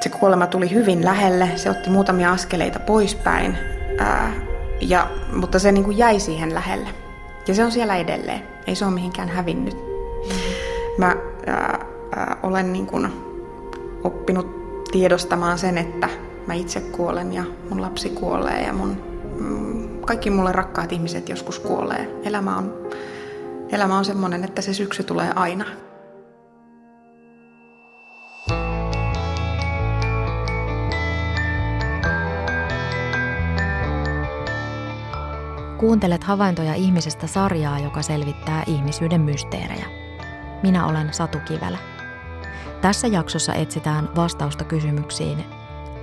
Se kuolema tuli hyvin lähelle, se otti muutamia askeleita poispäin, ää, ja, mutta se niin kuin jäi siihen lähelle. Ja se on siellä edelleen, ei se ole mihinkään hävinnyt. Mä ää, ää, olen niin kuin oppinut tiedostamaan sen, että mä itse kuolen ja mun lapsi kuolee ja mun, mm, kaikki mulle rakkaat ihmiset joskus kuolee. Elämä on, elämä on semmoinen, että se syksy tulee aina. Kuuntelet havaintoja ihmisestä sarjaa, joka selvittää ihmisyyden mysteerejä. Minä olen Satu Kivelä. Tässä jaksossa etsitään vastausta kysymyksiin,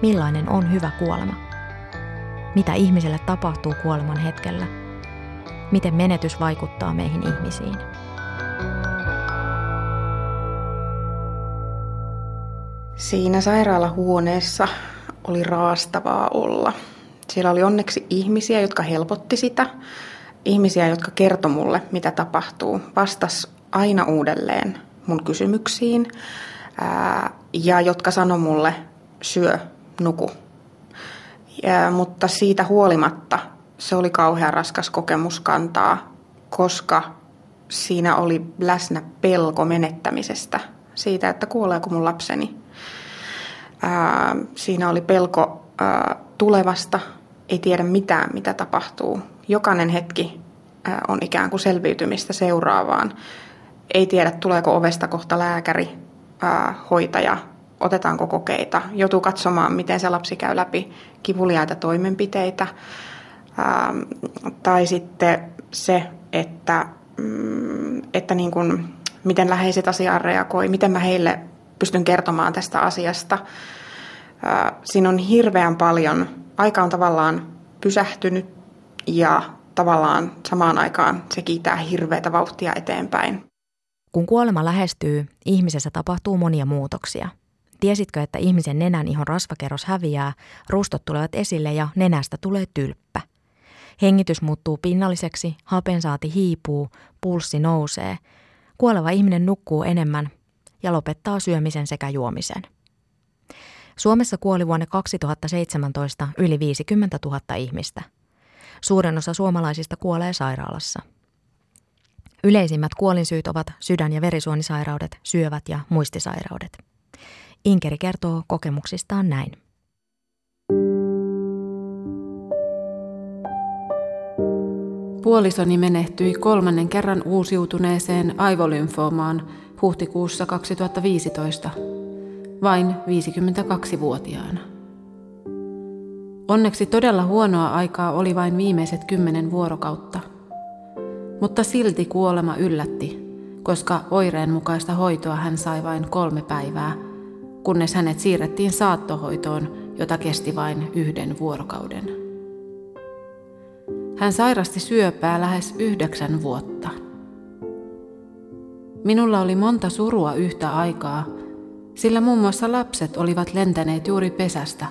millainen on hyvä kuolema? Mitä ihmiselle tapahtuu kuoleman hetkellä? Miten menetys vaikuttaa meihin ihmisiin? Siinä sairaalahuoneessa oli raastavaa olla. Siellä oli onneksi ihmisiä, jotka helpotti sitä. Ihmisiä, jotka kertoi mulle, mitä tapahtuu. Vastas aina uudelleen mun kysymyksiin. Ää, ja jotka sanoi mulle, syö, nuku. Ja, mutta siitä huolimatta se oli kauhean raskas kokemus kantaa, koska siinä oli läsnä pelko menettämisestä, siitä, että kuoleeko mun lapseni. Ää, siinä oli pelko ää, tulevasta, ei tiedä mitään, mitä tapahtuu. Jokainen hetki on ikään kuin selviytymistä seuraavaan. Ei tiedä, tuleeko ovesta kohta lääkäri, ää, hoitaja, otetaanko kokeita. Joutuu katsomaan, miten se lapsi käy läpi kivuliaita toimenpiteitä. Tai sitten se, että, mm, että niin kuin, miten läheiset asiaan reagoi, miten mä heille pystyn kertomaan tästä asiasta. Siinä on hirveän paljon, aika on tavallaan pysähtynyt ja tavallaan samaan aikaan se kiitää hirveätä vauhtia eteenpäin. Kun kuolema lähestyy, ihmisessä tapahtuu monia muutoksia. Tiesitkö, että ihmisen nenän ihon rasvakerros häviää, rustot tulevat esille ja nenästä tulee tylppä? Hengitys muuttuu pinnalliseksi, hapensaati hiipuu, pulssi nousee. Kuoleva ihminen nukkuu enemmän ja lopettaa syömisen sekä juomisen. Suomessa kuoli vuonna 2017 yli 50 000 ihmistä. Suurin osa suomalaisista kuolee sairaalassa – Yleisimmät kuolinsyyt ovat sydän- ja verisuonisairaudet, syövät ja muistisairaudet. Inkeri kertoo kokemuksistaan näin. Puolisoni menehtyi kolmannen kerran uusiutuneeseen aivolymfoomaan huhtikuussa 2015, vain 52-vuotiaana. Onneksi todella huonoa aikaa oli vain viimeiset kymmenen vuorokautta – mutta silti kuolema yllätti, koska oireen mukaista hoitoa hän sai vain kolme päivää, kunnes hänet siirrettiin saattohoitoon, jota kesti vain yhden vuorokauden. Hän sairasti syöpää lähes yhdeksän vuotta. Minulla oli monta surua yhtä aikaa, sillä muun muassa lapset olivat lentäneet juuri pesästä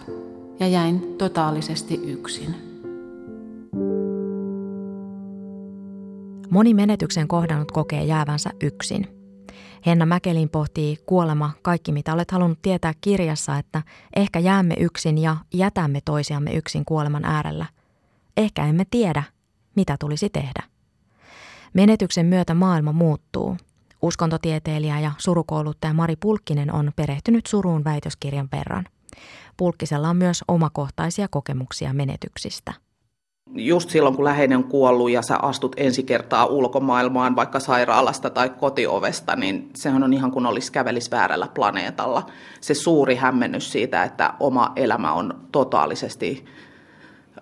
ja jäin totaalisesti yksin. Moni menetyksen kohdannut kokee jäävänsä yksin. Henna Mäkelin pohtii kuolema kaikki mitä olet halunnut tietää kirjassa, että ehkä jäämme yksin ja jätämme toisiamme yksin kuoleman äärellä. Ehkä emme tiedä, mitä tulisi tehdä. Menetyksen myötä maailma muuttuu. Uskontotieteilijä ja surukouluttaja Mari Pulkkinen on perehtynyt suruun väitöskirjan verran. Pulkkisella on myös omakohtaisia kokemuksia menetyksistä – just silloin, kun läheinen on kuollut ja sä astut ensi kertaa ulkomaailmaan vaikka sairaalasta tai kotiovesta, niin sehän on ihan kuin olisi kävelis väärällä planeetalla. Se suuri hämmennys siitä, että oma elämä on totaalisesti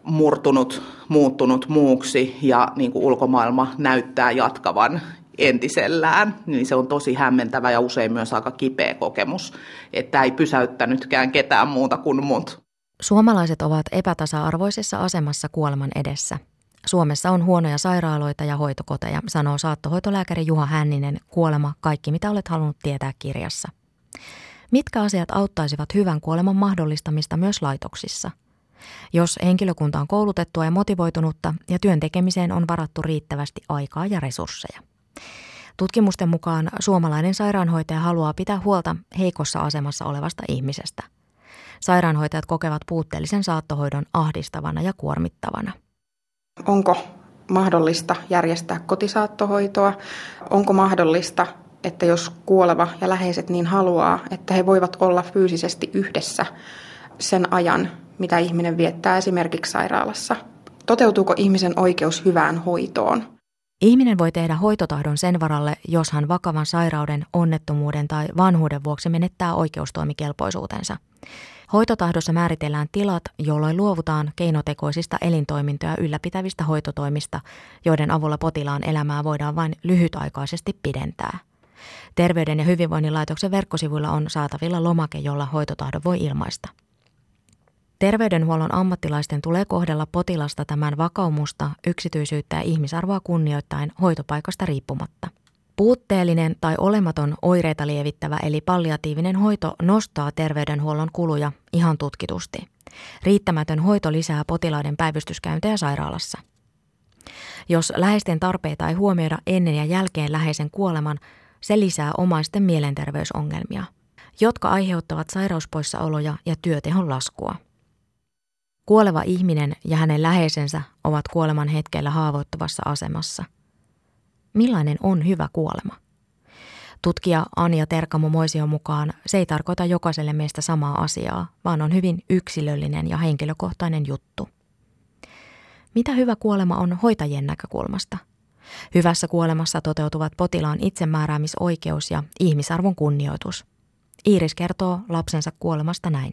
murtunut, muuttunut muuksi ja niin kuin ulkomaailma näyttää jatkavan entisellään, niin se on tosi hämmentävä ja usein myös aika kipeä kokemus, että ei pysäyttänytkään ketään muuta kuin mut. Suomalaiset ovat epätasa-arvoisessa asemassa kuoleman edessä. Suomessa on huonoja sairaaloita ja hoitokoteja, sanoo saattohoitolääkäri Juha Hänninen, kuolema kaikki mitä olet halunnut tietää kirjassa. Mitkä asiat auttaisivat hyvän kuoleman mahdollistamista myös laitoksissa? Jos henkilökunta on koulutettua ja motivoitunutta ja työn tekemiseen on varattu riittävästi aikaa ja resursseja. Tutkimusten mukaan suomalainen sairaanhoitaja haluaa pitää huolta heikossa asemassa olevasta ihmisestä. Sairaanhoitajat kokevat puutteellisen saattohoidon ahdistavana ja kuormittavana. Onko mahdollista järjestää kotisaattohoitoa? Onko mahdollista, että jos kuoleva ja läheiset niin haluaa, että he voivat olla fyysisesti yhdessä sen ajan, mitä ihminen viettää esimerkiksi sairaalassa? Toteutuuko ihmisen oikeus hyvään hoitoon? Ihminen voi tehdä hoitotahdon sen varalle, jos hän vakavan sairauden, onnettomuuden tai vanhuuden vuoksi menettää oikeustoimikelpoisuutensa. Hoitotahdossa määritellään tilat, jolloin luovutaan keinotekoisista elintoimintoja ylläpitävistä hoitotoimista, joiden avulla potilaan elämää voidaan vain lyhytaikaisesti pidentää. Terveyden ja hyvinvoinnin laitoksen verkkosivuilla on saatavilla lomake, jolla hoitotahdon voi ilmaista. Terveydenhuollon ammattilaisten tulee kohdella potilasta tämän vakaumusta, yksityisyyttä ja ihmisarvoa kunnioittain hoitopaikasta riippumatta. Puutteellinen tai olematon oireita lievittävä eli palliatiivinen hoito nostaa terveydenhuollon kuluja ihan tutkitusti. Riittämätön hoito lisää potilaiden päivystyskäyntejä sairaalassa. Jos läheisten tarpeita ei huomioida ennen ja jälkeen läheisen kuoleman, se lisää omaisten mielenterveysongelmia, jotka aiheuttavat sairauspoissaoloja ja työtehon laskua. Kuoleva ihminen ja hänen läheisensä ovat kuoleman hetkellä haavoittuvassa asemassa. Millainen on hyvä kuolema? Tutkija Anja Terkamo Moision mukaan se ei tarkoita jokaiselle meistä samaa asiaa, vaan on hyvin yksilöllinen ja henkilökohtainen juttu. Mitä hyvä kuolema on hoitajien näkökulmasta? Hyvässä kuolemassa toteutuvat potilaan itsemääräämisoikeus ja ihmisarvon kunnioitus. Iiris kertoo lapsensa kuolemasta näin.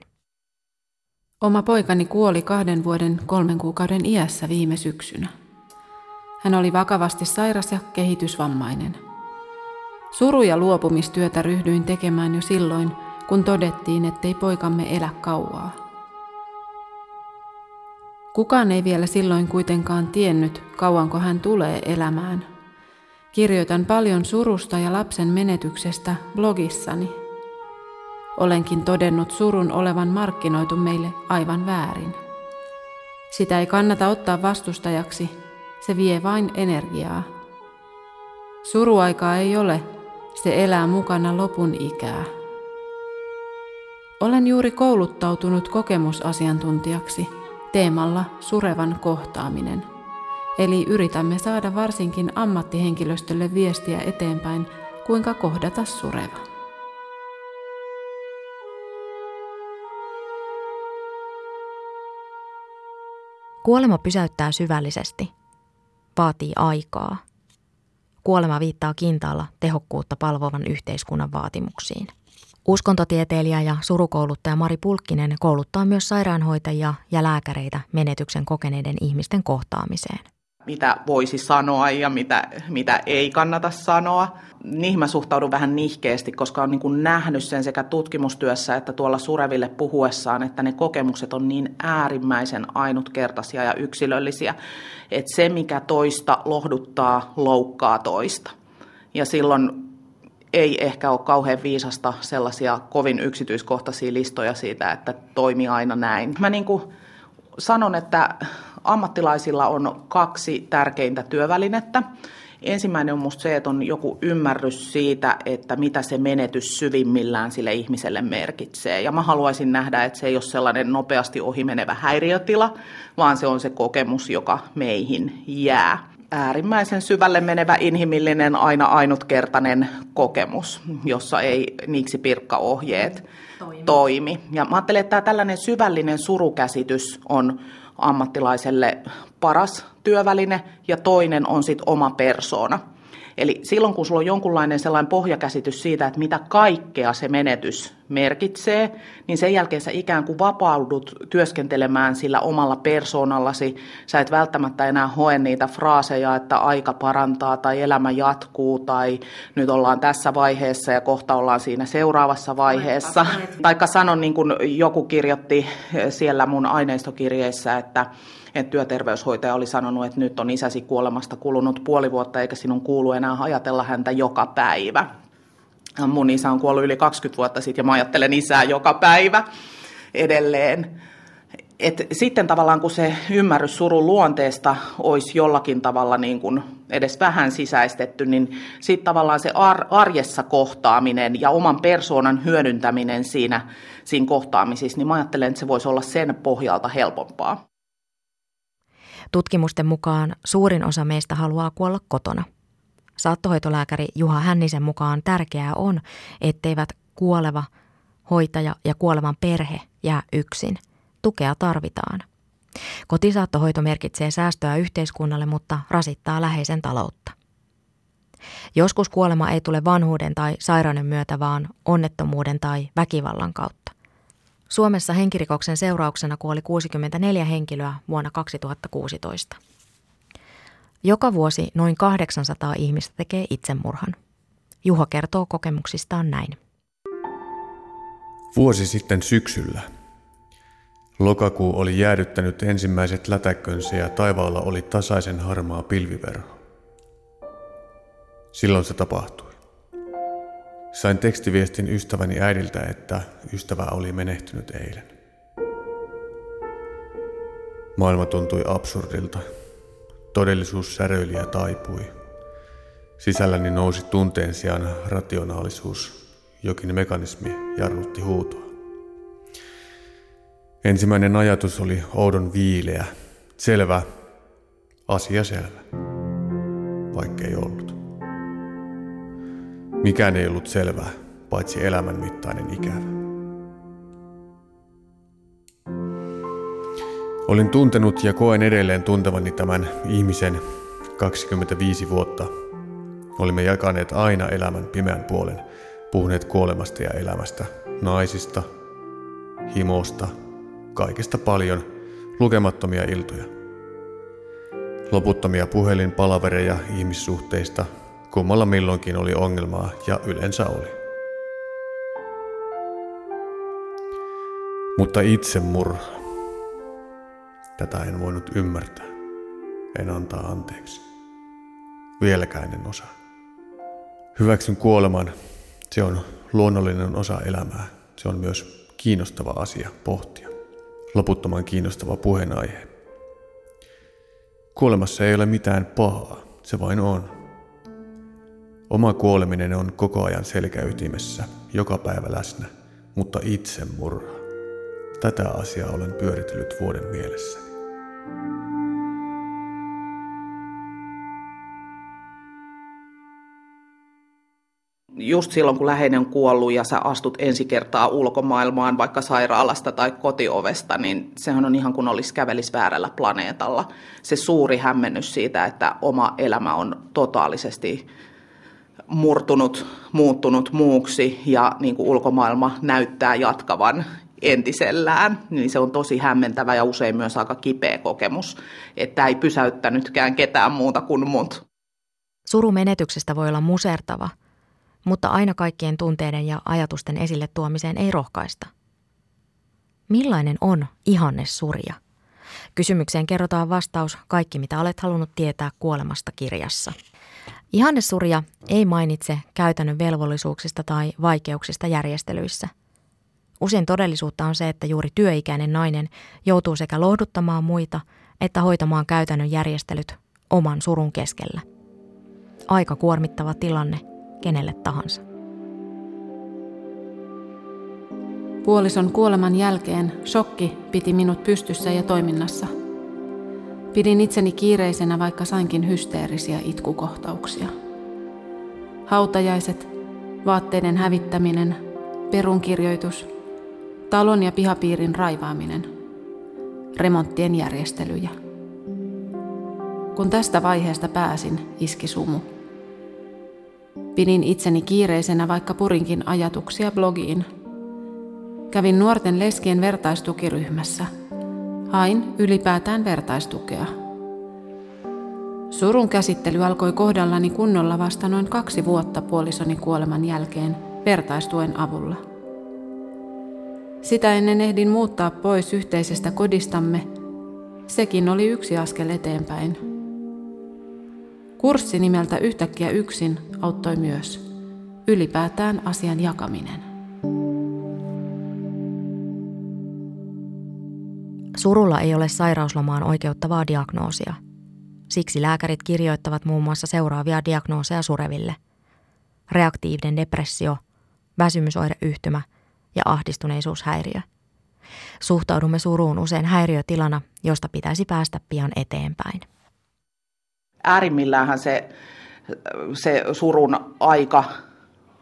Oma poikani kuoli kahden vuoden kolmen kuukauden iässä viime syksynä. Hän oli vakavasti sairas ja kehitysvammainen. Suru- ja luopumistyötä ryhdyin tekemään jo silloin, kun todettiin, ettei poikamme elä kauaa. Kukaan ei vielä silloin kuitenkaan tiennyt, kauanko hän tulee elämään. Kirjoitan paljon surusta ja lapsen menetyksestä blogissani – Olenkin todennut surun olevan markkinoitu meille aivan väärin. Sitä ei kannata ottaa vastustajaksi, se vie vain energiaa. Suruaikaa ei ole, se elää mukana lopun ikää. Olen juuri kouluttautunut kokemusasiantuntijaksi teemalla surevan kohtaaminen. Eli yritämme saada varsinkin ammattihenkilöstölle viestiä eteenpäin, kuinka kohdata sureva. Kuolema pysäyttää syvällisesti, vaatii aikaa. Kuolema viittaa kintaalla tehokkuutta palvovan yhteiskunnan vaatimuksiin. Uskontotieteilijä ja surukouluttaja Mari Pulkkinen kouluttaa myös sairaanhoitajia ja lääkäreitä menetyksen kokeneiden ihmisten kohtaamiseen mitä voisi sanoa ja mitä, mitä ei kannata sanoa. Niihin mä suhtaudun vähän nihkeästi, koska on niin nähnyt sen sekä tutkimustyössä että tuolla sureville puhuessaan, että ne kokemukset on niin äärimmäisen ainutkertaisia ja yksilöllisiä, että se mikä toista lohduttaa, loukkaa toista. Ja silloin ei ehkä ole kauhean viisasta sellaisia kovin yksityiskohtaisia listoja siitä, että toimii aina näin. Mä niin kuin sanon, että ammattilaisilla on kaksi tärkeintä työvälinettä. Ensimmäinen on minusta se, että on joku ymmärrys siitä, että mitä se menetys syvimmillään sille ihmiselle merkitsee. Ja mä haluaisin nähdä, että se ei ole sellainen nopeasti ohimenevä häiriötila, vaan se on se kokemus, joka meihin jää. Äärimmäisen syvälle menevä inhimillinen, aina ainutkertainen kokemus, jossa ei niiksi pirkkaohjeet toimi. toimi. Ja mä ajattelen, että tämä tällainen syvällinen surukäsitys on ammattilaiselle paras työväline ja toinen on sitten oma persoona. Eli silloin kun sulla on jonkunlainen sellainen pohjakäsitys siitä, että mitä kaikkea se menetys merkitsee, niin sen jälkeen sä ikään kuin vapaudut työskentelemään sillä omalla persoonallasi. Sä et välttämättä enää hoe niitä fraaseja, että aika parantaa tai elämä jatkuu tai nyt ollaan tässä vaiheessa ja kohta ollaan siinä seuraavassa vaiheessa. Taikka sanon niin kuin joku kirjoitti siellä mun aineistokirjeissä, että että työterveyshoitaja oli sanonut, että nyt on isäsi kuolemasta kulunut puoli vuotta eikä sinun kuulu enää ajatella häntä joka päivä. Mun isä on kuollut yli 20 vuotta sitten ja mä ajattelen isää joka päivä edelleen. et sitten tavallaan kun se ymmärrys surun luonteesta olisi jollakin tavalla niin kuin edes vähän sisäistetty, niin sitten tavallaan se ar- arjessa kohtaaminen ja oman persoonan hyödyntäminen siinä, siinä kohtaamisissa, niin mä ajattelen, että se voisi olla sen pohjalta helpompaa. Tutkimusten mukaan suurin osa meistä haluaa kuolla kotona. Saattohoitolääkäri Juha Hännisen mukaan tärkeää on, etteivät kuoleva, hoitaja ja kuolevan perhe jää yksin – Tukea tarvitaan. Kotisaattohoito merkitsee säästöä yhteiskunnalle, mutta rasittaa läheisen taloutta. Joskus kuolema ei tule vanhuuden tai sairauden myötä, vaan onnettomuuden tai väkivallan kautta. Suomessa henkirikoksen seurauksena kuoli 64 henkilöä vuonna 2016. Joka vuosi noin 800 ihmistä tekee itsemurhan. Juho kertoo kokemuksistaan näin. Vuosi sitten syksyllä Lokakuu oli jäädyttänyt ensimmäiset lätäkkönsä ja taivaalla oli tasaisen harmaa pilviverho. Silloin se tapahtui. Sain tekstiviestin ystäväni äidiltä, että ystävä oli menehtynyt eilen. Maailma tuntui absurdilta. Todellisuus säröili ja taipui. Sisälläni nousi tunteen sijaan rationaalisuus. Jokin mekanismi jarrutti huutoa. Ensimmäinen ajatus oli oudon viileä. Selvä. Asia selvä. Vaikkei ollut. Mikään ei ollut selvää, paitsi elämän mittainen ikävä. Olin tuntenut ja koen edelleen tuntevani tämän ihmisen 25 vuotta. Olimme jakaneet aina elämän pimeän puolen, puhuneet kuolemasta ja elämästä, naisista, himosta, kaikesta paljon, lukemattomia iltoja. Loputtomia puhelinpalavereja ihmissuhteista, kummalla milloinkin oli ongelmaa ja yleensä oli. Mutta itse murha. Tätä en voinut ymmärtää. En antaa anteeksi. Vieläkään en osaa. Hyväksyn kuoleman. Se on luonnollinen osa elämää. Se on myös kiinnostava asia pohtia loputtoman kiinnostava puheenaihe. Kuolemassa ei ole mitään pahaa, se vain on. Oma kuoleminen on koko ajan selkäytimessä, joka päivä läsnä, mutta itsemurha. Tätä asiaa olen pyöritellyt vuoden mielessäni. just silloin, kun läheinen on kuollut ja sä astut ensi kertaa ulkomaailmaan vaikka sairaalasta tai kotiovesta, niin sehän on ihan kuin olisi kävelis väärällä planeetalla. Se suuri hämmennys siitä, että oma elämä on totaalisesti murtunut, muuttunut muuksi ja niin kuin ulkomaailma näyttää jatkavan entisellään, niin se on tosi hämmentävä ja usein myös aika kipeä kokemus, että ei pysäyttänytkään ketään muuta kuin mut. Surumenetyksestä voi olla musertava – mutta aina kaikkien tunteiden ja ajatusten esille tuomiseen ei rohkaista. Millainen on ihanne surja? Kysymykseen kerrotaan vastaus Kaikki mitä olet halunnut tietää kuolemasta kirjassa. Ihannesurja ei mainitse käytännön velvollisuuksista tai vaikeuksista järjestelyissä. Usein todellisuutta on se, että juuri työikäinen nainen joutuu sekä lohduttamaan muita että hoitamaan käytännön järjestelyt oman surun keskellä. Aika kuormittava tilanne – kenelle tahansa. Puolison kuoleman jälkeen shokki piti minut pystyssä ja toiminnassa. Pidin itseni kiireisenä, vaikka sainkin hysteerisiä itkukohtauksia. Hautajaiset, vaatteiden hävittäminen, perunkirjoitus, talon ja pihapiirin raivaaminen, remonttien järjestelyjä. Kun tästä vaiheesta pääsin, iski sumu. Pidin itseni kiireisenä, vaikka purinkin ajatuksia blogiin. Kävin nuorten leskien vertaistukiryhmässä. Hain ylipäätään vertaistukea. Surun käsittely alkoi kohdallani kunnolla vasta noin kaksi vuotta puolisoni kuoleman jälkeen vertaistuen avulla. Sitä ennen ehdin muuttaa pois yhteisestä kodistamme. Sekin oli yksi askel eteenpäin. Kurssi nimeltä Yhtäkkiä yksin auttoi myös. Ylipäätään asian jakaminen. Surulla ei ole sairauslomaan oikeuttavaa diagnoosia. Siksi lääkärit kirjoittavat muun muassa seuraavia diagnooseja sureville. Reaktiivinen depressio, väsymysoireyhtymä ja ahdistuneisuushäiriö. Suhtaudumme suruun usein häiriötilana, josta pitäisi päästä pian eteenpäin. Äärimmilläänhän se, se surun aika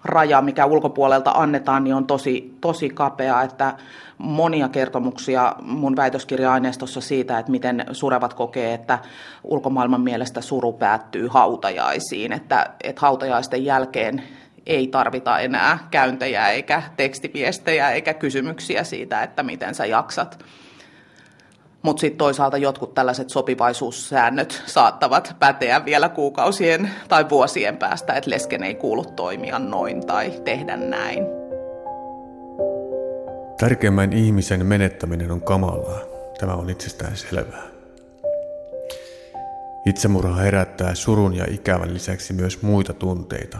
raja, mikä ulkopuolelta annetaan, niin on tosi, tosi kapea, että monia kertomuksia mun väitöskirja-aineistossa siitä, että miten surevat kokee, että ulkomaailman mielestä suru päättyy hautajaisiin, että, että hautajaisten jälkeen ei tarvita enää käyntejä eikä tekstiviestejä eikä kysymyksiä siitä, että miten sä jaksat. Mutta sitten toisaalta jotkut tällaiset sopivaisuussäännöt saattavat päteä vielä kuukausien tai vuosien päästä, että lesken ei kuulu toimia noin tai tehdä näin. Tärkeimmän ihmisen menettäminen on kamalaa. Tämä on itsestään selvää. Itsemurha herättää surun ja ikävän lisäksi myös muita tunteita.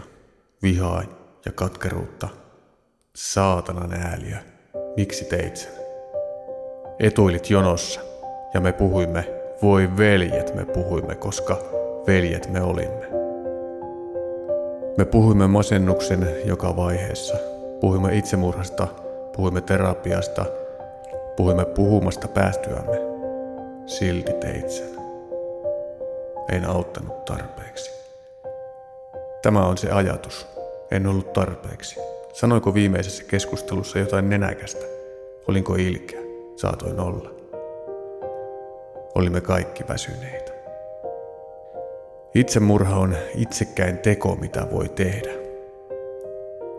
Vihaa ja katkeruutta. Saatanan ääliö. Miksi teit sen? Etuilit jonossa ja me puhuimme, voi veljet me puhuimme, koska veljet me olimme. Me puhuimme masennuksen joka vaiheessa. Puhuimme itsemurhasta, puhuimme terapiasta, puhuimme puhumasta päästyämme. Silti teit sen. En auttanut tarpeeksi. Tämä on se ajatus. En ollut tarpeeksi. Sanoiko viimeisessä keskustelussa jotain nenäkästä? Olinko ilkeä? Saatoin olla. Olimme kaikki väsyneitä. Itsemurha on itsekkäin teko, mitä voi tehdä.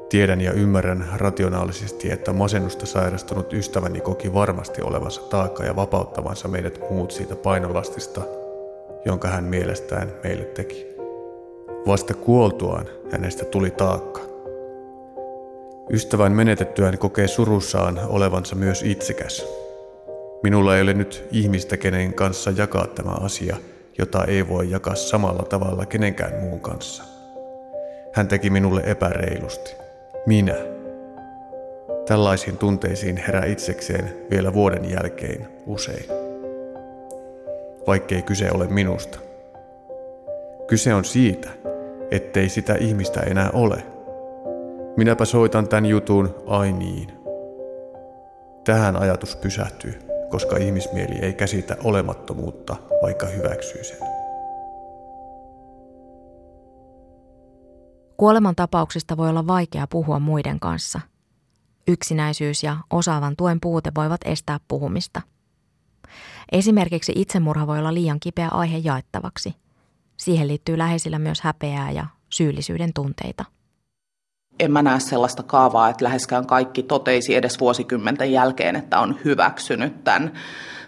Tiedän ja ymmärrän rationaalisesti, että masennusta sairastunut ystäväni koki varmasti olevansa taakka ja vapauttavansa meidät muut siitä painolastista, jonka hän mielestään meille teki. Vasta kuoltuaan hänestä tuli taakka. Ystävän menetettyään kokee surussaan olevansa myös itsekäs, Minulla ei ole nyt ihmistä, kenen kanssa jakaa tämä asia, jota ei voi jakaa samalla tavalla kenenkään muun kanssa. Hän teki minulle epäreilusti. Minä. Tällaisiin tunteisiin herää itsekseen vielä vuoden jälkeen usein. Vaikkei kyse ole minusta. Kyse on siitä, ettei sitä ihmistä enää ole. Minäpä soitan tämän jutun, ai niin. Tähän ajatus pysähtyy koska ihmismieli ei käsitä olemattomuutta, vaikka hyväksyy sen. Kuoleman tapauksista voi olla vaikea puhua muiden kanssa. Yksinäisyys ja osaavan tuen puute voivat estää puhumista. Esimerkiksi itsemurha voi olla liian kipeä aihe jaettavaksi. Siihen liittyy läheisillä myös häpeää ja syyllisyyden tunteita en mä näe sellaista kaavaa, että läheskään kaikki toteisi edes vuosikymmenten jälkeen, että on hyväksynyt tämän,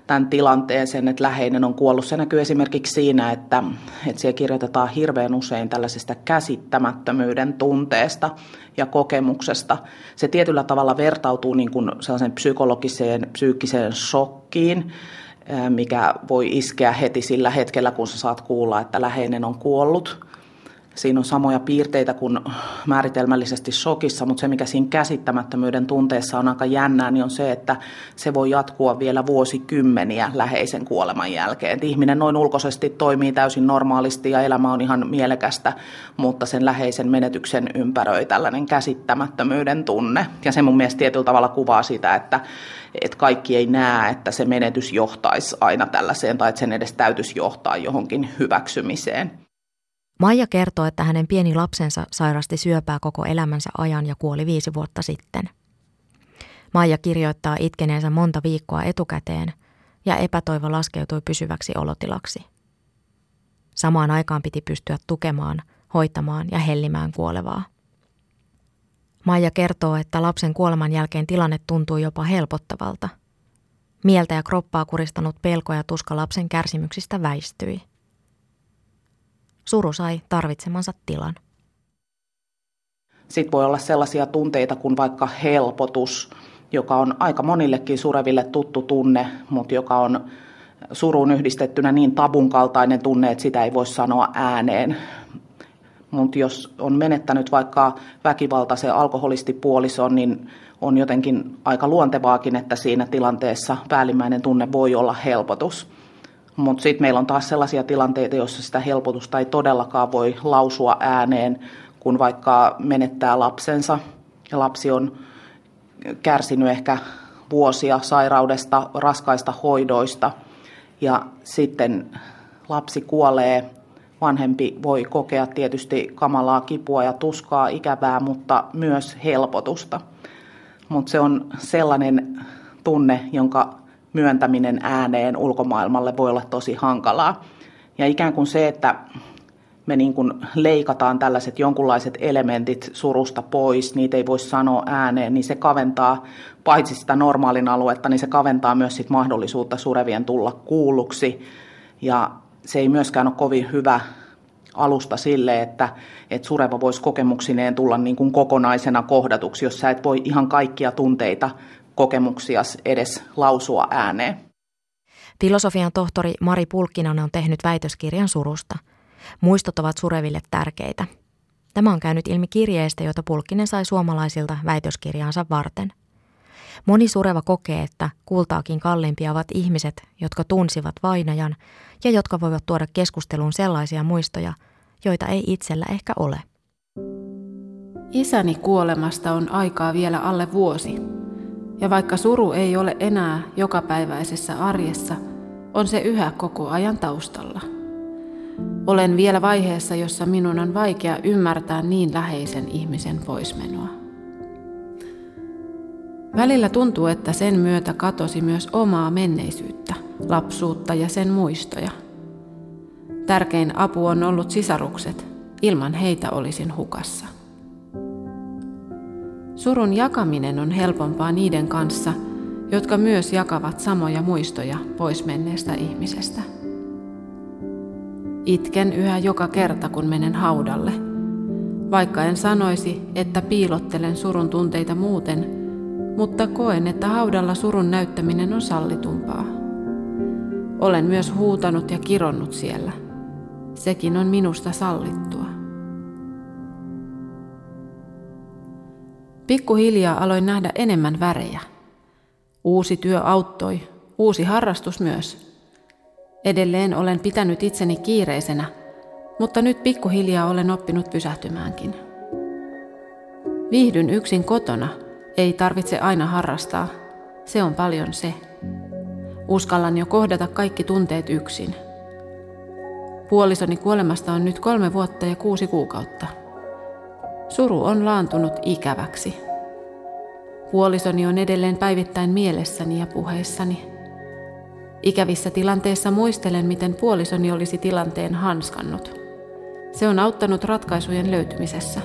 tämän tilanteen, sen, että läheinen on kuollut. Se näkyy esimerkiksi siinä, että, että siellä kirjoitetaan hirveän usein tällaisesta käsittämättömyyden tunteesta ja kokemuksesta. Se tietyllä tavalla vertautuu niin kuin sellaisen psykologiseen, psyykkiseen shokkiin, mikä voi iskeä heti sillä hetkellä, kun sä saat kuulla, että läheinen on kuollut – Siinä on samoja piirteitä kuin määritelmällisesti shokissa, mutta se mikä siinä käsittämättömyyden tunteessa on aika jännää, niin on se, että se voi jatkua vielä vuosikymmeniä läheisen kuoleman jälkeen. Et ihminen noin ulkoisesti toimii täysin normaalisti ja elämä on ihan mielekästä, mutta sen läheisen menetyksen ympäröi tällainen käsittämättömyyden tunne. Ja se mun mielestä tietyllä tavalla kuvaa sitä, että, että kaikki ei näe, että se menetys johtaisi aina tällaiseen tai että sen edes täytyisi johtaa johonkin hyväksymiseen. Maija kertoo, että hänen pieni lapsensa sairasti syöpää koko elämänsä ajan ja kuoli viisi vuotta sitten. Maija kirjoittaa itkeneensä monta viikkoa etukäteen ja epätoivo laskeutui pysyväksi olotilaksi. Samaan aikaan piti pystyä tukemaan, hoitamaan ja hellimään kuolevaa. Maija kertoo, että lapsen kuoleman jälkeen tilanne tuntui jopa helpottavalta. Mieltä ja kroppaa kuristanut pelko ja tuska lapsen kärsimyksistä väistyi – Suru sai tarvitsemansa tilan. Sitten voi olla sellaisia tunteita kuin vaikka helpotus, joka on aika monillekin sureville tuttu tunne, mutta joka on suruun yhdistettynä niin tabun kaltainen tunne, että sitä ei voi sanoa ääneen. Mutta jos on menettänyt vaikka väkivaltaisen alkoholistipuolison, niin on jotenkin aika luontevaakin, että siinä tilanteessa päällimmäinen tunne voi olla helpotus. Mutta sitten meillä on taas sellaisia tilanteita, joissa sitä helpotusta ei todellakaan voi lausua ääneen, kun vaikka menettää lapsensa ja lapsi on kärsinyt ehkä vuosia sairaudesta, raskaista hoidoista ja sitten lapsi kuolee. Vanhempi voi kokea tietysti kamalaa kipua ja tuskaa, ikävää, mutta myös helpotusta. Mutta se on sellainen tunne, jonka myöntäminen ääneen ulkomaailmalle voi olla tosi hankalaa. Ja ikään kuin se, että me niin kuin leikataan tällaiset jonkunlaiset elementit surusta pois, niitä ei voi sanoa ääneen, niin se kaventaa paitsi sitä normaalin aluetta, niin se kaventaa myös sit mahdollisuutta surevien tulla kuulluksi. Ja se ei myöskään ole kovin hyvä alusta sille, että, että sureva voisi kokemuksineen tulla niin kuin kokonaisena kohdatuksi, jos sä et voi ihan kaikkia tunteita, kokemuksia edes lausua ääneen. Filosofian tohtori Mari Pulkkinen on tehnyt väitöskirjan surusta. Muistot ovat sureville tärkeitä. Tämä on käynyt ilmi kirjeistä, joita Pulkkinen sai suomalaisilta väitöskirjaansa varten. Moni sureva kokee, että kultaakin kalliimpia ovat ihmiset, jotka tunsivat vainajan ja jotka voivat tuoda keskusteluun sellaisia muistoja, joita ei itsellä ehkä ole. Isäni kuolemasta on aikaa vielä alle vuosi. Ja vaikka suru ei ole enää jokapäiväisessä arjessa, on se yhä koko ajan taustalla. Olen vielä vaiheessa, jossa minun on vaikea ymmärtää niin läheisen ihmisen poismenoa. Välillä tuntuu, että sen myötä katosi myös omaa menneisyyttä, lapsuutta ja sen muistoja. Tärkein apu on ollut sisarukset. Ilman heitä olisin hukassa. Surun jakaminen on helpompaa niiden kanssa, jotka myös jakavat samoja muistoja pois menneestä ihmisestä. Itken yhä joka kerta, kun menen haudalle. Vaikka en sanoisi, että piilottelen surun tunteita muuten, mutta koen, että haudalla surun näyttäminen on sallitumpaa. Olen myös huutanut ja kironnut siellä. Sekin on minusta sallittua. Pikkuhiljaa aloin nähdä enemmän värejä. Uusi työ auttoi, uusi harrastus myös. Edelleen olen pitänyt itseni kiireisenä, mutta nyt pikkuhiljaa olen oppinut pysähtymäänkin. Viihdyn yksin kotona, ei tarvitse aina harrastaa. Se on paljon se. Uskallan jo kohdata kaikki tunteet yksin. Puolisoni kuolemasta on nyt kolme vuotta ja kuusi kuukautta. Suru on laantunut ikäväksi. Puolisoni on edelleen päivittäin mielessäni ja puheissani. Ikävissä tilanteissa muistelen, miten puolisoni olisi tilanteen hanskannut. Se on auttanut ratkaisujen löytymisessä.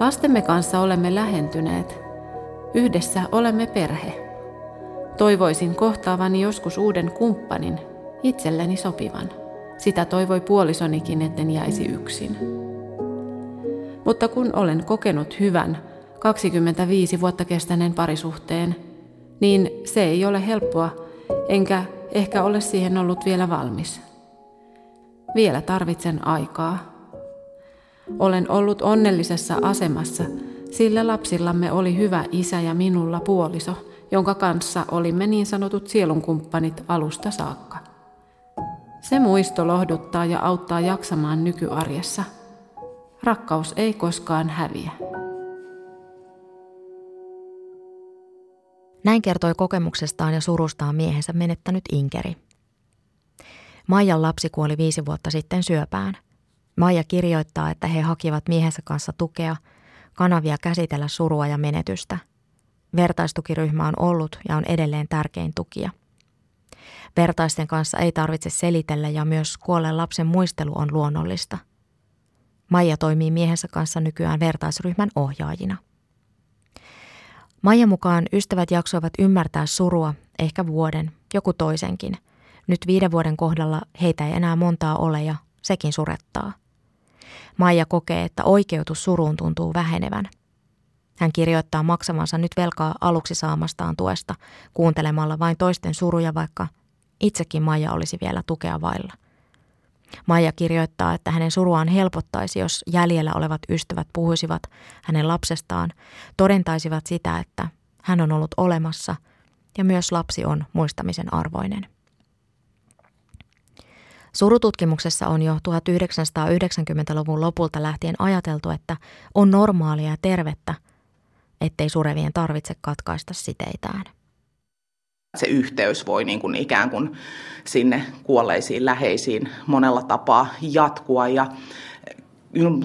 Lastemme kanssa olemme lähentyneet. Yhdessä olemme perhe. Toivoisin kohtaavani joskus uuden kumppanin, itselleni sopivan. Sitä toivoi puolisonikin, etten jäisi yksin. Mutta kun olen kokenut hyvän 25 vuotta kestäneen parisuhteen, niin se ei ole helppoa, enkä ehkä ole siihen ollut vielä valmis. Vielä tarvitsen aikaa. Olen ollut onnellisessa asemassa, sillä lapsillamme oli hyvä isä ja minulla puoliso, jonka kanssa olimme niin sanotut sielunkumppanit alusta saakka. Se muisto lohduttaa ja auttaa jaksamaan nykyarjessa – Rakkaus ei koskaan häviä. Näin kertoi kokemuksestaan ja surustaan miehensä menettänyt Inkeri. Maijan lapsi kuoli viisi vuotta sitten syöpään. Maija kirjoittaa, että he hakivat miehensä kanssa tukea, kanavia käsitellä surua ja menetystä. Vertaistukiryhmä on ollut ja on edelleen tärkein tukija. Vertaisten kanssa ei tarvitse selitellä ja myös kuolleen lapsen muistelu on luonnollista – Maija toimii miehensä kanssa nykyään vertaisryhmän ohjaajina. Maija mukaan ystävät jaksoivat ymmärtää surua ehkä vuoden, joku toisenkin. Nyt viiden vuoden kohdalla heitä ei enää montaa ole ja sekin surettaa. Maija kokee, että oikeutus suruun tuntuu vähenevän. Hän kirjoittaa maksamansa nyt velkaa aluksi saamastaan tuesta kuuntelemalla vain toisten suruja, vaikka itsekin Maija olisi vielä tukea vailla. Maija kirjoittaa, että hänen suruaan helpottaisi, jos jäljellä olevat ystävät puhuisivat hänen lapsestaan, todentaisivat sitä, että hän on ollut olemassa ja myös lapsi on muistamisen arvoinen. Surututkimuksessa on jo 1990-luvun lopulta lähtien ajateltu, että on normaalia ja tervettä, ettei surevien tarvitse katkaista siteitään. Se yhteys voi niin kuin ikään kuin sinne kuolleisiin läheisiin monella tapaa jatkua ja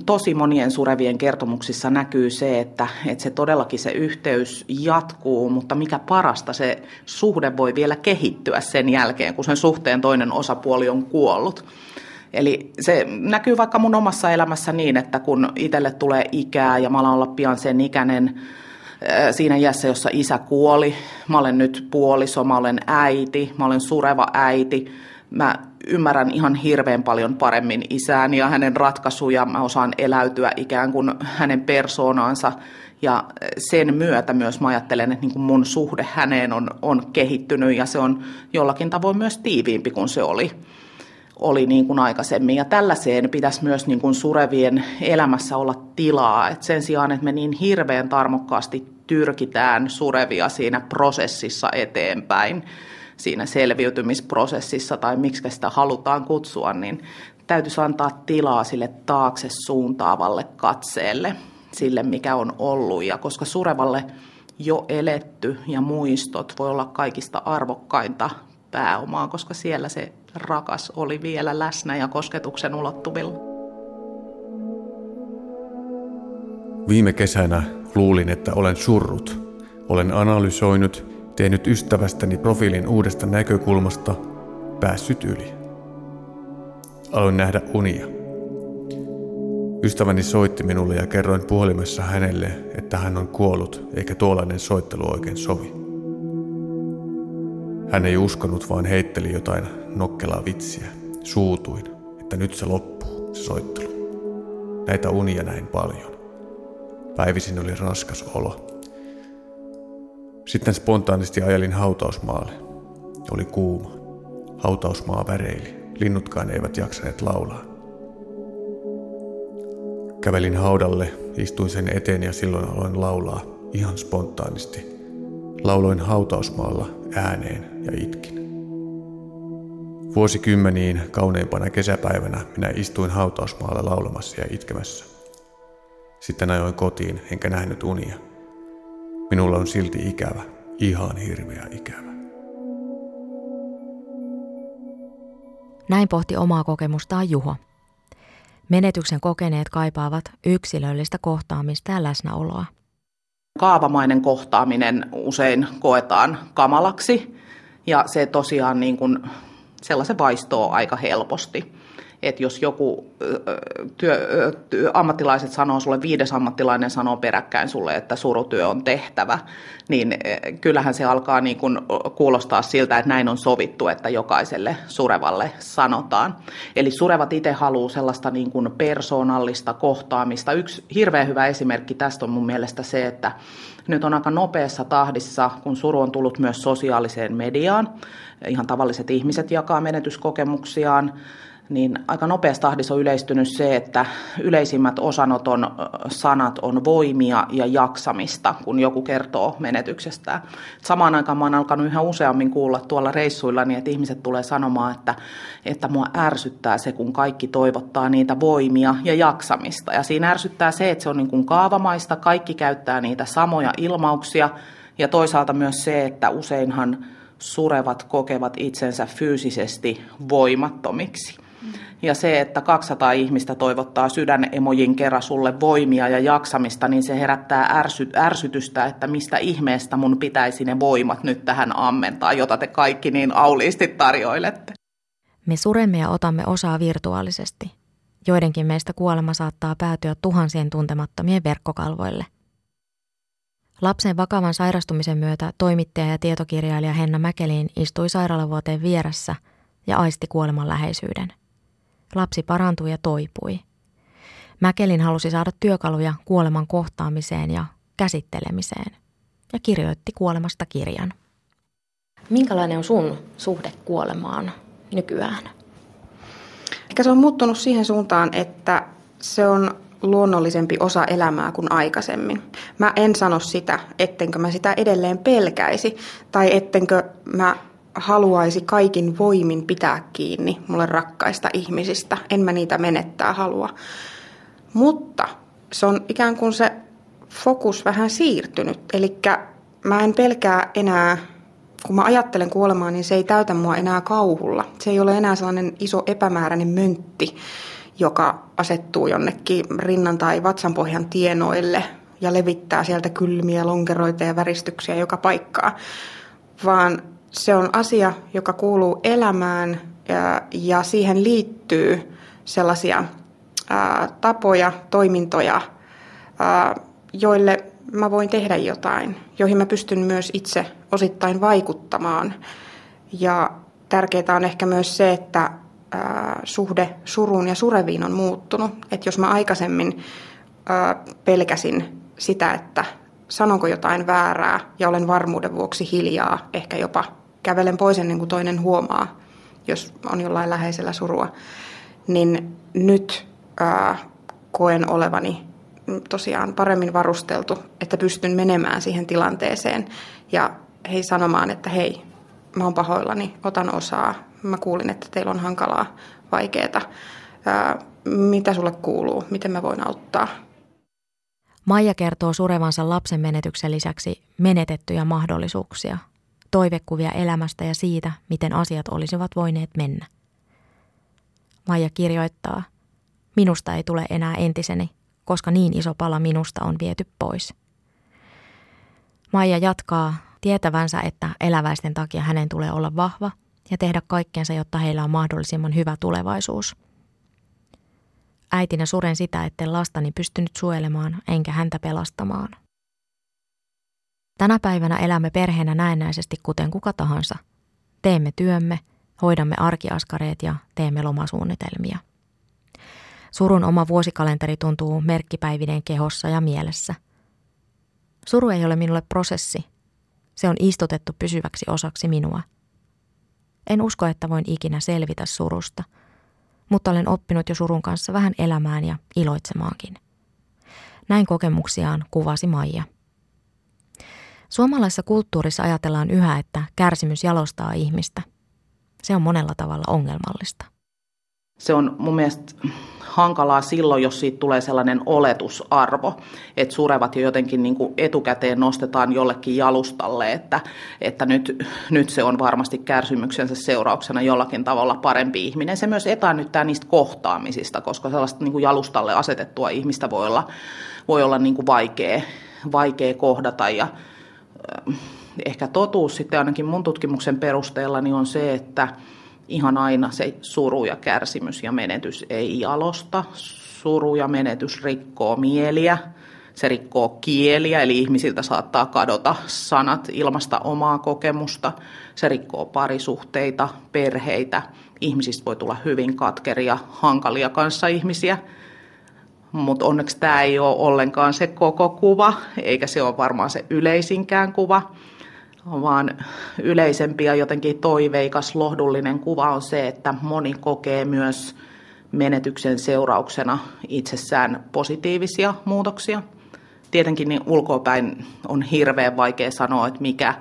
tosi monien surevien kertomuksissa näkyy se, että, että se todellakin se yhteys jatkuu, mutta mikä parasta, se suhde voi vielä kehittyä sen jälkeen, kun sen suhteen toinen osapuoli on kuollut. Eli se näkyy vaikka mun omassa elämässä niin, että kun itselle tulee ikää ja mä alan olla pian sen ikäinen, siinä iässä, jossa isä kuoli. Mä olen nyt puoliso, mä olen äiti, mä olen sureva äiti. Mä ymmärrän ihan hirveän paljon paremmin isään ja hänen ratkaisuja. Mä osaan eläytyä ikään kuin hänen persoonaansa. Ja sen myötä myös mä ajattelen, että niin kuin mun suhde häneen on, on kehittynyt ja se on jollakin tavoin myös tiiviimpi kuin se oli, oli niin kuin aikaisemmin. Ja tällaiseen pitäisi myös niin kuin surevien elämässä olla tilaa. Et sen sijaan, että me niin hirveän tarmokkaasti tyrkitään surevia siinä prosessissa eteenpäin, siinä selviytymisprosessissa tai miksi sitä halutaan kutsua, niin täytyisi antaa tilaa sille taakse suuntaavalle katseelle, sille mikä on ollut. Ja koska surevalle jo eletty ja muistot voi olla kaikista arvokkainta pääomaa, koska siellä se rakas oli vielä läsnä ja kosketuksen ulottuvilla. Viime kesänä luulin, että olen surrut. Olen analysoinut, tehnyt ystävästäni profiilin uudesta näkökulmasta, päässyt yli. Aloin nähdä unia. Ystäväni soitti minulle ja kerroin puhelimessa hänelle, että hän on kuollut eikä tuollainen soittelu oikein sovi. Hän ei uskonut, vaan heitteli jotain nokkelaa vitsiä. Suutuin, että nyt se loppuu, se soittelu. Näitä unia näin paljon. Päivisin oli raskas olo. Sitten spontaanisti ajelin hautausmaalle. Oli kuuma. Hautausmaa väreili. Linnutkaan eivät jaksaneet laulaa. Kävelin haudalle, istuin sen eteen ja silloin aloin laulaa ihan spontaanisti. Lauloin hautausmaalla ääneen ja itkin. Vuosikymmeniin kauneimpana kesäpäivänä minä istuin hautausmaalla laulamassa ja itkemässä. Sitten ajoin kotiin, enkä nähnyt unia. Minulla on silti ikävä, ihan hirveä ikävä. Näin pohti omaa kokemustaan Juho. Menetyksen kokeneet kaipaavat yksilöllistä kohtaamista ja läsnäoloa. Kaavamainen kohtaaminen usein koetaan kamalaksi. Ja se tosiaan niin kuin sellaisen vaistoo aika helposti että jos joku työ, työ, ammattilaiset sanoo sulle, viides ammattilainen sanoo peräkkäin sulle, että surutyö on tehtävä, niin kyllähän se alkaa niin kuin kuulostaa siltä, että näin on sovittu, että jokaiselle surevalle sanotaan. Eli surevat itse haluaa sellaista niin kuin persoonallista kohtaamista. Yksi hirveän hyvä esimerkki tästä on mun mielestä se, että nyt on aika nopeassa tahdissa, kun suru on tullut myös sosiaaliseen mediaan. Ihan tavalliset ihmiset jakaa menetyskokemuksiaan niin aika nopeasti tahdissa on yleistynyt se, että yleisimmät osanoton sanat on voimia ja jaksamista, kun joku kertoo menetyksestä. Samaan aikaan mä oon alkanut yhä useammin kuulla tuolla reissuilla, niin että ihmiset tulee sanomaan, että, että mua ärsyttää se, kun kaikki toivottaa niitä voimia ja jaksamista. Ja siinä ärsyttää se, että se on niin kuin kaavamaista, kaikki käyttää niitä samoja ilmauksia, ja toisaalta myös se, että useinhan surevat kokevat itsensä fyysisesti voimattomiksi. Ja se, että 200 ihmistä toivottaa sydänemojin kerran sulle voimia ja jaksamista, niin se herättää ärsy, ärsytystä, että mistä ihmeestä mun pitäisi ne voimat nyt tähän ammentaa, jota te kaikki niin auliisti tarjoilette. Me suremme ja otamme osaa virtuaalisesti. Joidenkin meistä kuolema saattaa päätyä tuhansien tuntemattomien verkkokalvoille. Lapsen vakavan sairastumisen myötä toimittaja ja tietokirjailija Henna Mäkelin istui sairaalavuoteen vieressä ja aisti kuoleman läheisyyden – Lapsi parantui ja toipui. Mäkelin halusi saada työkaluja kuoleman kohtaamiseen ja käsittelemiseen ja kirjoitti kuolemasta kirjan. Minkälainen on sun suhde kuolemaan nykyään? Ehkä se on muuttunut siihen suuntaan, että se on luonnollisempi osa elämää kuin aikaisemmin. Mä en sano sitä, ettenkö mä sitä edelleen pelkäisi tai ettenkö mä haluaisi kaikin voimin pitää kiinni mulle rakkaista ihmisistä. En mä niitä menettää halua. Mutta se on ikään kuin se fokus vähän siirtynyt. Eli mä en pelkää enää, kun mä ajattelen kuolemaa, niin se ei täytä mua enää kauhulla. Se ei ole enää sellainen iso epämääräinen möntti, joka asettuu jonnekin rinnan tai vatsanpohjan tienoille ja levittää sieltä kylmiä lonkeroita ja väristyksiä joka paikkaa, vaan se on asia, joka kuuluu elämään ja, siihen liittyy sellaisia tapoja, toimintoja, joille mä voin tehdä jotain, joihin mä pystyn myös itse osittain vaikuttamaan. Ja tärkeää on ehkä myös se, että suhde suruun ja sureviin on muuttunut. Että jos mä aikaisemmin pelkäsin sitä, että sanonko jotain väärää ja olen varmuuden vuoksi hiljaa, ehkä jopa kävelen pois ennen kuin toinen huomaa, jos on jollain läheisellä surua, niin nyt ää, koen olevani tosiaan paremmin varusteltu, että pystyn menemään siihen tilanteeseen ja hei sanomaan, että hei, mä oon pahoillani, otan osaa, mä kuulin, että teillä on hankalaa, vaikeaa, mitä sulle kuuluu, miten mä voin auttaa. Maija kertoo surevansa lapsen menetyksen lisäksi menetettyjä mahdollisuuksia, toivekuvia elämästä ja siitä, miten asiat olisivat voineet mennä. Maija kirjoittaa, minusta ei tule enää entiseni, koska niin iso pala minusta on viety pois. Maija jatkaa tietävänsä, että eläväisten takia hänen tulee olla vahva ja tehdä kaikkensa, jotta heillä on mahdollisimman hyvä tulevaisuus. Äitinä suren sitä, etten lastani pystynyt suojelemaan enkä häntä pelastamaan. Tänä päivänä elämme perheenä näennäisesti kuten kuka tahansa. Teemme työmme, hoidamme arkiaskareet ja teemme lomasuunnitelmia. Surun oma vuosikalenteri tuntuu merkkipäivinen kehossa ja mielessä. Suru ei ole minulle prosessi. Se on istutettu pysyväksi osaksi minua. En usko, että voin ikinä selvitä surusta, mutta olen oppinut jo surun kanssa vähän elämään ja iloitsemaankin. Näin kokemuksiaan kuvasi Maija. Suomalaisessa kulttuurissa ajatellaan yhä, että kärsimys jalostaa ihmistä. Se on monella tavalla ongelmallista. Se on mun mielestä hankalaa silloin, jos siitä tulee sellainen oletusarvo, että surevat jo jotenkin niin kuin etukäteen nostetaan jollekin jalustalle, että, että nyt, nyt se on varmasti kärsimyksensä seurauksena jollakin tavalla parempi ihminen. Se myös etäännyttää niistä kohtaamisista, koska sellaista niin kuin jalustalle asetettua ihmistä voi olla, voi olla niin kuin vaikea, vaikea kohdata ja ehkä totuus sitten ainakin mun tutkimuksen perusteella niin on se, että ihan aina se suru ja kärsimys ja menetys ei jalosta. Suru ja menetys rikkoo mieliä, se rikkoo kieliä, eli ihmisiltä saattaa kadota sanat ilmasta omaa kokemusta. Se rikkoo parisuhteita, perheitä. Ihmisistä voi tulla hyvin katkeria, hankalia kanssa ihmisiä. Mutta onneksi tämä ei ole ollenkaan se koko kuva, eikä se ole varmaan se yleisinkään kuva vaan yleisempi ja jotenkin toiveikas, lohdullinen kuva on se, että moni kokee myös menetyksen seurauksena itsessään positiivisia muutoksia. Tietenkin niin ulkopäin on hirveän vaikea sanoa, että mikä,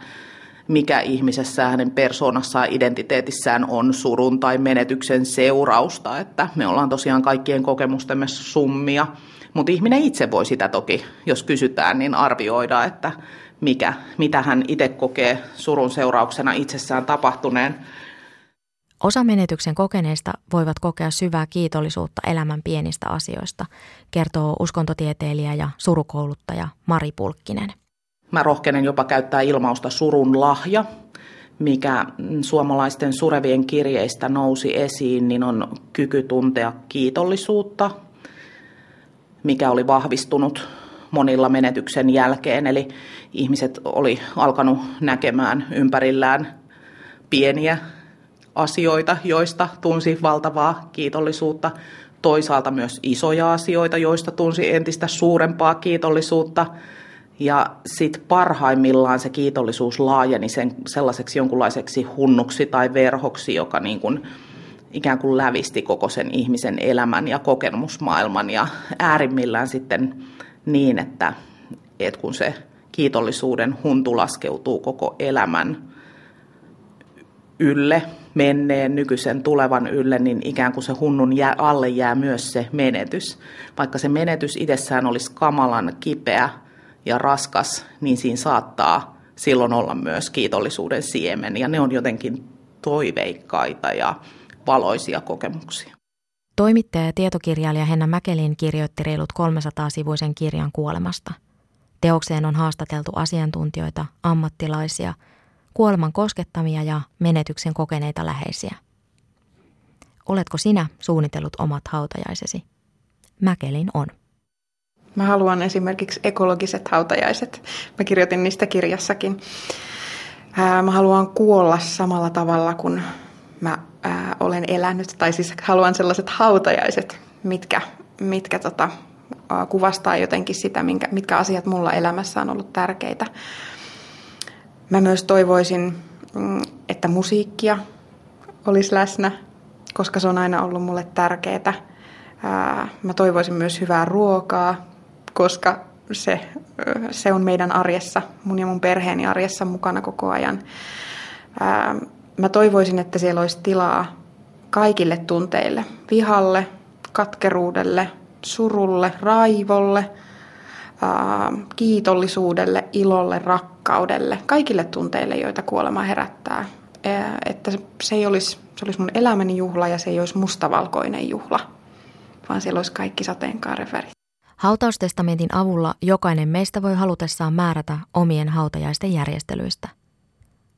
mikä ihmisessä hänen persoonassaan, identiteetissään on surun tai menetyksen seurausta. Että me ollaan tosiaan kaikkien kokemustemme summia, mutta ihminen itse voi sitä toki, jos kysytään, niin arvioida, että mikä, mitä hän itse kokee surun seurauksena itsessään tapahtuneen. Osa menetyksen kokeneista voivat kokea syvää kiitollisuutta elämän pienistä asioista, kertoo uskontotieteilijä ja surukouluttaja Mari Pulkkinen. Mä rohkenen jopa käyttää ilmausta surun lahja, mikä suomalaisten surevien kirjeistä nousi esiin, niin on kyky tuntea kiitollisuutta, mikä oli vahvistunut monilla menetyksen jälkeen. Eli ihmiset oli alkanut näkemään ympärillään pieniä asioita, joista tunsi valtavaa kiitollisuutta. Toisaalta myös isoja asioita, joista tunsi entistä suurempaa kiitollisuutta. Ja sitten parhaimmillaan se kiitollisuus laajeni sen sellaiseksi jonkunlaiseksi hunnuksi tai verhoksi, joka niin kuin ikään kuin lävisti koko sen ihmisen elämän ja kokemusmaailman ja äärimmillään sitten niin, että, että kun se kiitollisuuden huntu laskeutuu koko elämän ylle, menneen, nykyisen, tulevan ylle, niin ikään kuin se hunnun jää, alle jää myös se menetys. Vaikka se menetys itsessään olisi kamalan kipeä ja raskas, niin siinä saattaa silloin olla myös kiitollisuuden siemen, ja ne on jotenkin toiveikkaita ja valoisia kokemuksia. Toimittaja ja tietokirjailija Henna Mäkelin kirjoitti reilut 300-sivuisen kirjan kuolemasta. Teokseen on haastateltu asiantuntijoita, ammattilaisia, kuoleman koskettamia ja menetyksen kokeneita läheisiä. Oletko sinä suunnitellut omat hautajaisesi? Mäkelin on. Mä haluan esimerkiksi ekologiset hautajaiset. Mä kirjoitin niistä kirjassakin. Mä haluan kuolla samalla tavalla kuin mä olen elänyt, tai siis haluan sellaiset hautajaiset, mitkä, mitkä tota, kuvastaa jotenkin sitä, minkä, mitkä asiat mulla elämässä on ollut tärkeitä. Mä myös toivoisin, mm, että musiikkia olisi läsnä, koska se on aina ollut mulle tärkeää. Mä toivoisin myös hyvää ruokaa, koska se, se on meidän arjessa, mun ja mun perheeni arjessa mukana koko ajan mä toivoisin, että siellä olisi tilaa kaikille tunteille. Vihalle, katkeruudelle, surulle, raivolle, kiitollisuudelle, ilolle, rakkaudelle, kaikille tunteille, joita kuolema herättää. Että se ei olisi, se olisi mun elämäni juhla ja se ei olisi mustavalkoinen juhla, vaan siellä olisi kaikki sateenkaaren värit. Hautaustestamentin avulla jokainen meistä voi halutessaan määrätä omien hautajaisten järjestelyistä –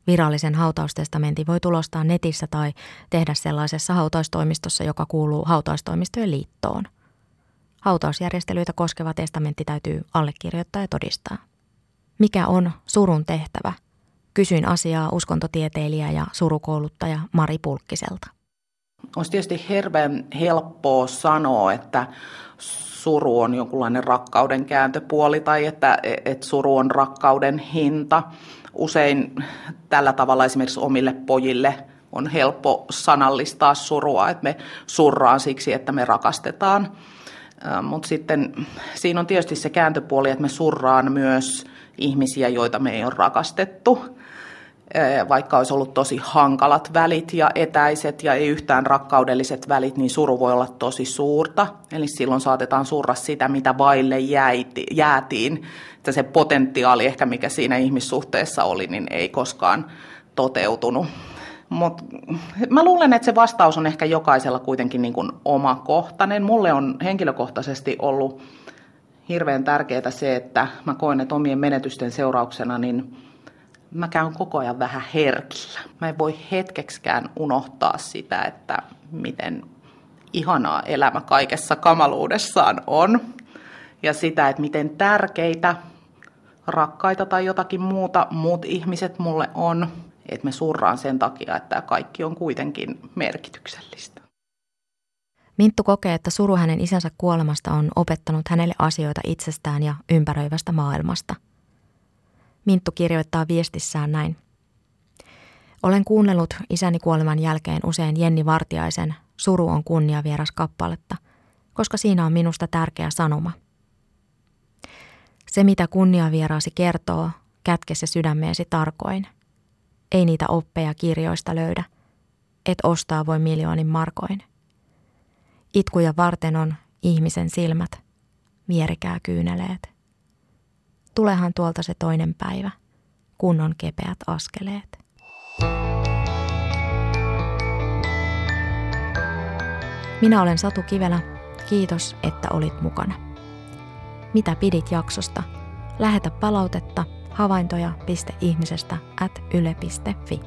Virallisen hautaustestamentin voi tulostaa netissä tai tehdä sellaisessa hautaustoimistossa, joka kuuluu hautaustoimistojen liittoon. Hautausjärjestelyitä koskeva testamentti täytyy allekirjoittaa ja todistaa. Mikä on surun tehtävä? Kysyin asiaa uskontotieteilijä ja surukouluttaja Mari Pulkkiselta. Olisi tietysti hirveän helppoa sanoa, että suru on jonkunlainen rakkauden kääntöpuoli tai että, että suru on rakkauden hinta usein tällä tavalla esimerkiksi omille pojille on helppo sanallistaa surua, että me surraan siksi, että me rakastetaan. Mutta sitten siinä on tietysti se kääntöpuoli, että me surraan myös ihmisiä, joita me ei ole rakastettu. Vaikka olisi ollut tosi hankalat välit ja etäiset ja ei yhtään rakkaudelliset välit, niin suru voi olla tosi suurta. Eli silloin saatetaan surra sitä, mitä vaille jäiti, jäätiin että se potentiaali ehkä, mikä siinä ihmissuhteessa oli, niin ei koskaan toteutunut. Mut mä luulen, että se vastaus on ehkä jokaisella kuitenkin niin kuin omakohtainen. Mulle on henkilökohtaisesti ollut hirveän tärkeää se, että mä koen, että omien menetysten seurauksena niin mä käyn koko ajan vähän herkillä. Mä en voi hetkeksikään unohtaa sitä, että miten ihanaa elämä kaikessa kamaluudessaan on. Ja sitä, että miten tärkeitä rakkaita tai jotakin muuta muut ihmiset mulle on, että me surraan sen takia, että kaikki on kuitenkin merkityksellistä. Minttu kokee, että suru hänen isänsä kuolemasta on opettanut hänelle asioita itsestään ja ympäröivästä maailmasta. Minttu kirjoittaa viestissään näin. Olen kuunnellut isäni kuoleman jälkeen usein Jenni Vartiaisen Suru on kunnia vieras kappaletta, koska siinä on minusta tärkeä sanoma – se, mitä kunniavieraasi kertoo, kätke se sydämeesi tarkoin. Ei niitä oppeja kirjoista löydä. Et ostaa voi miljoonin markoin. Itkuja varten on ihmisen silmät, vierikää kyyneleet. Tulehan tuolta se toinen päivä, kunnon kepeät askeleet. Minä olen Satu Kivelä. Kiitos, että olit mukana mitä pidit jaksosta. Lähetä palautetta havaintoja.ihmisestä at yle.fi.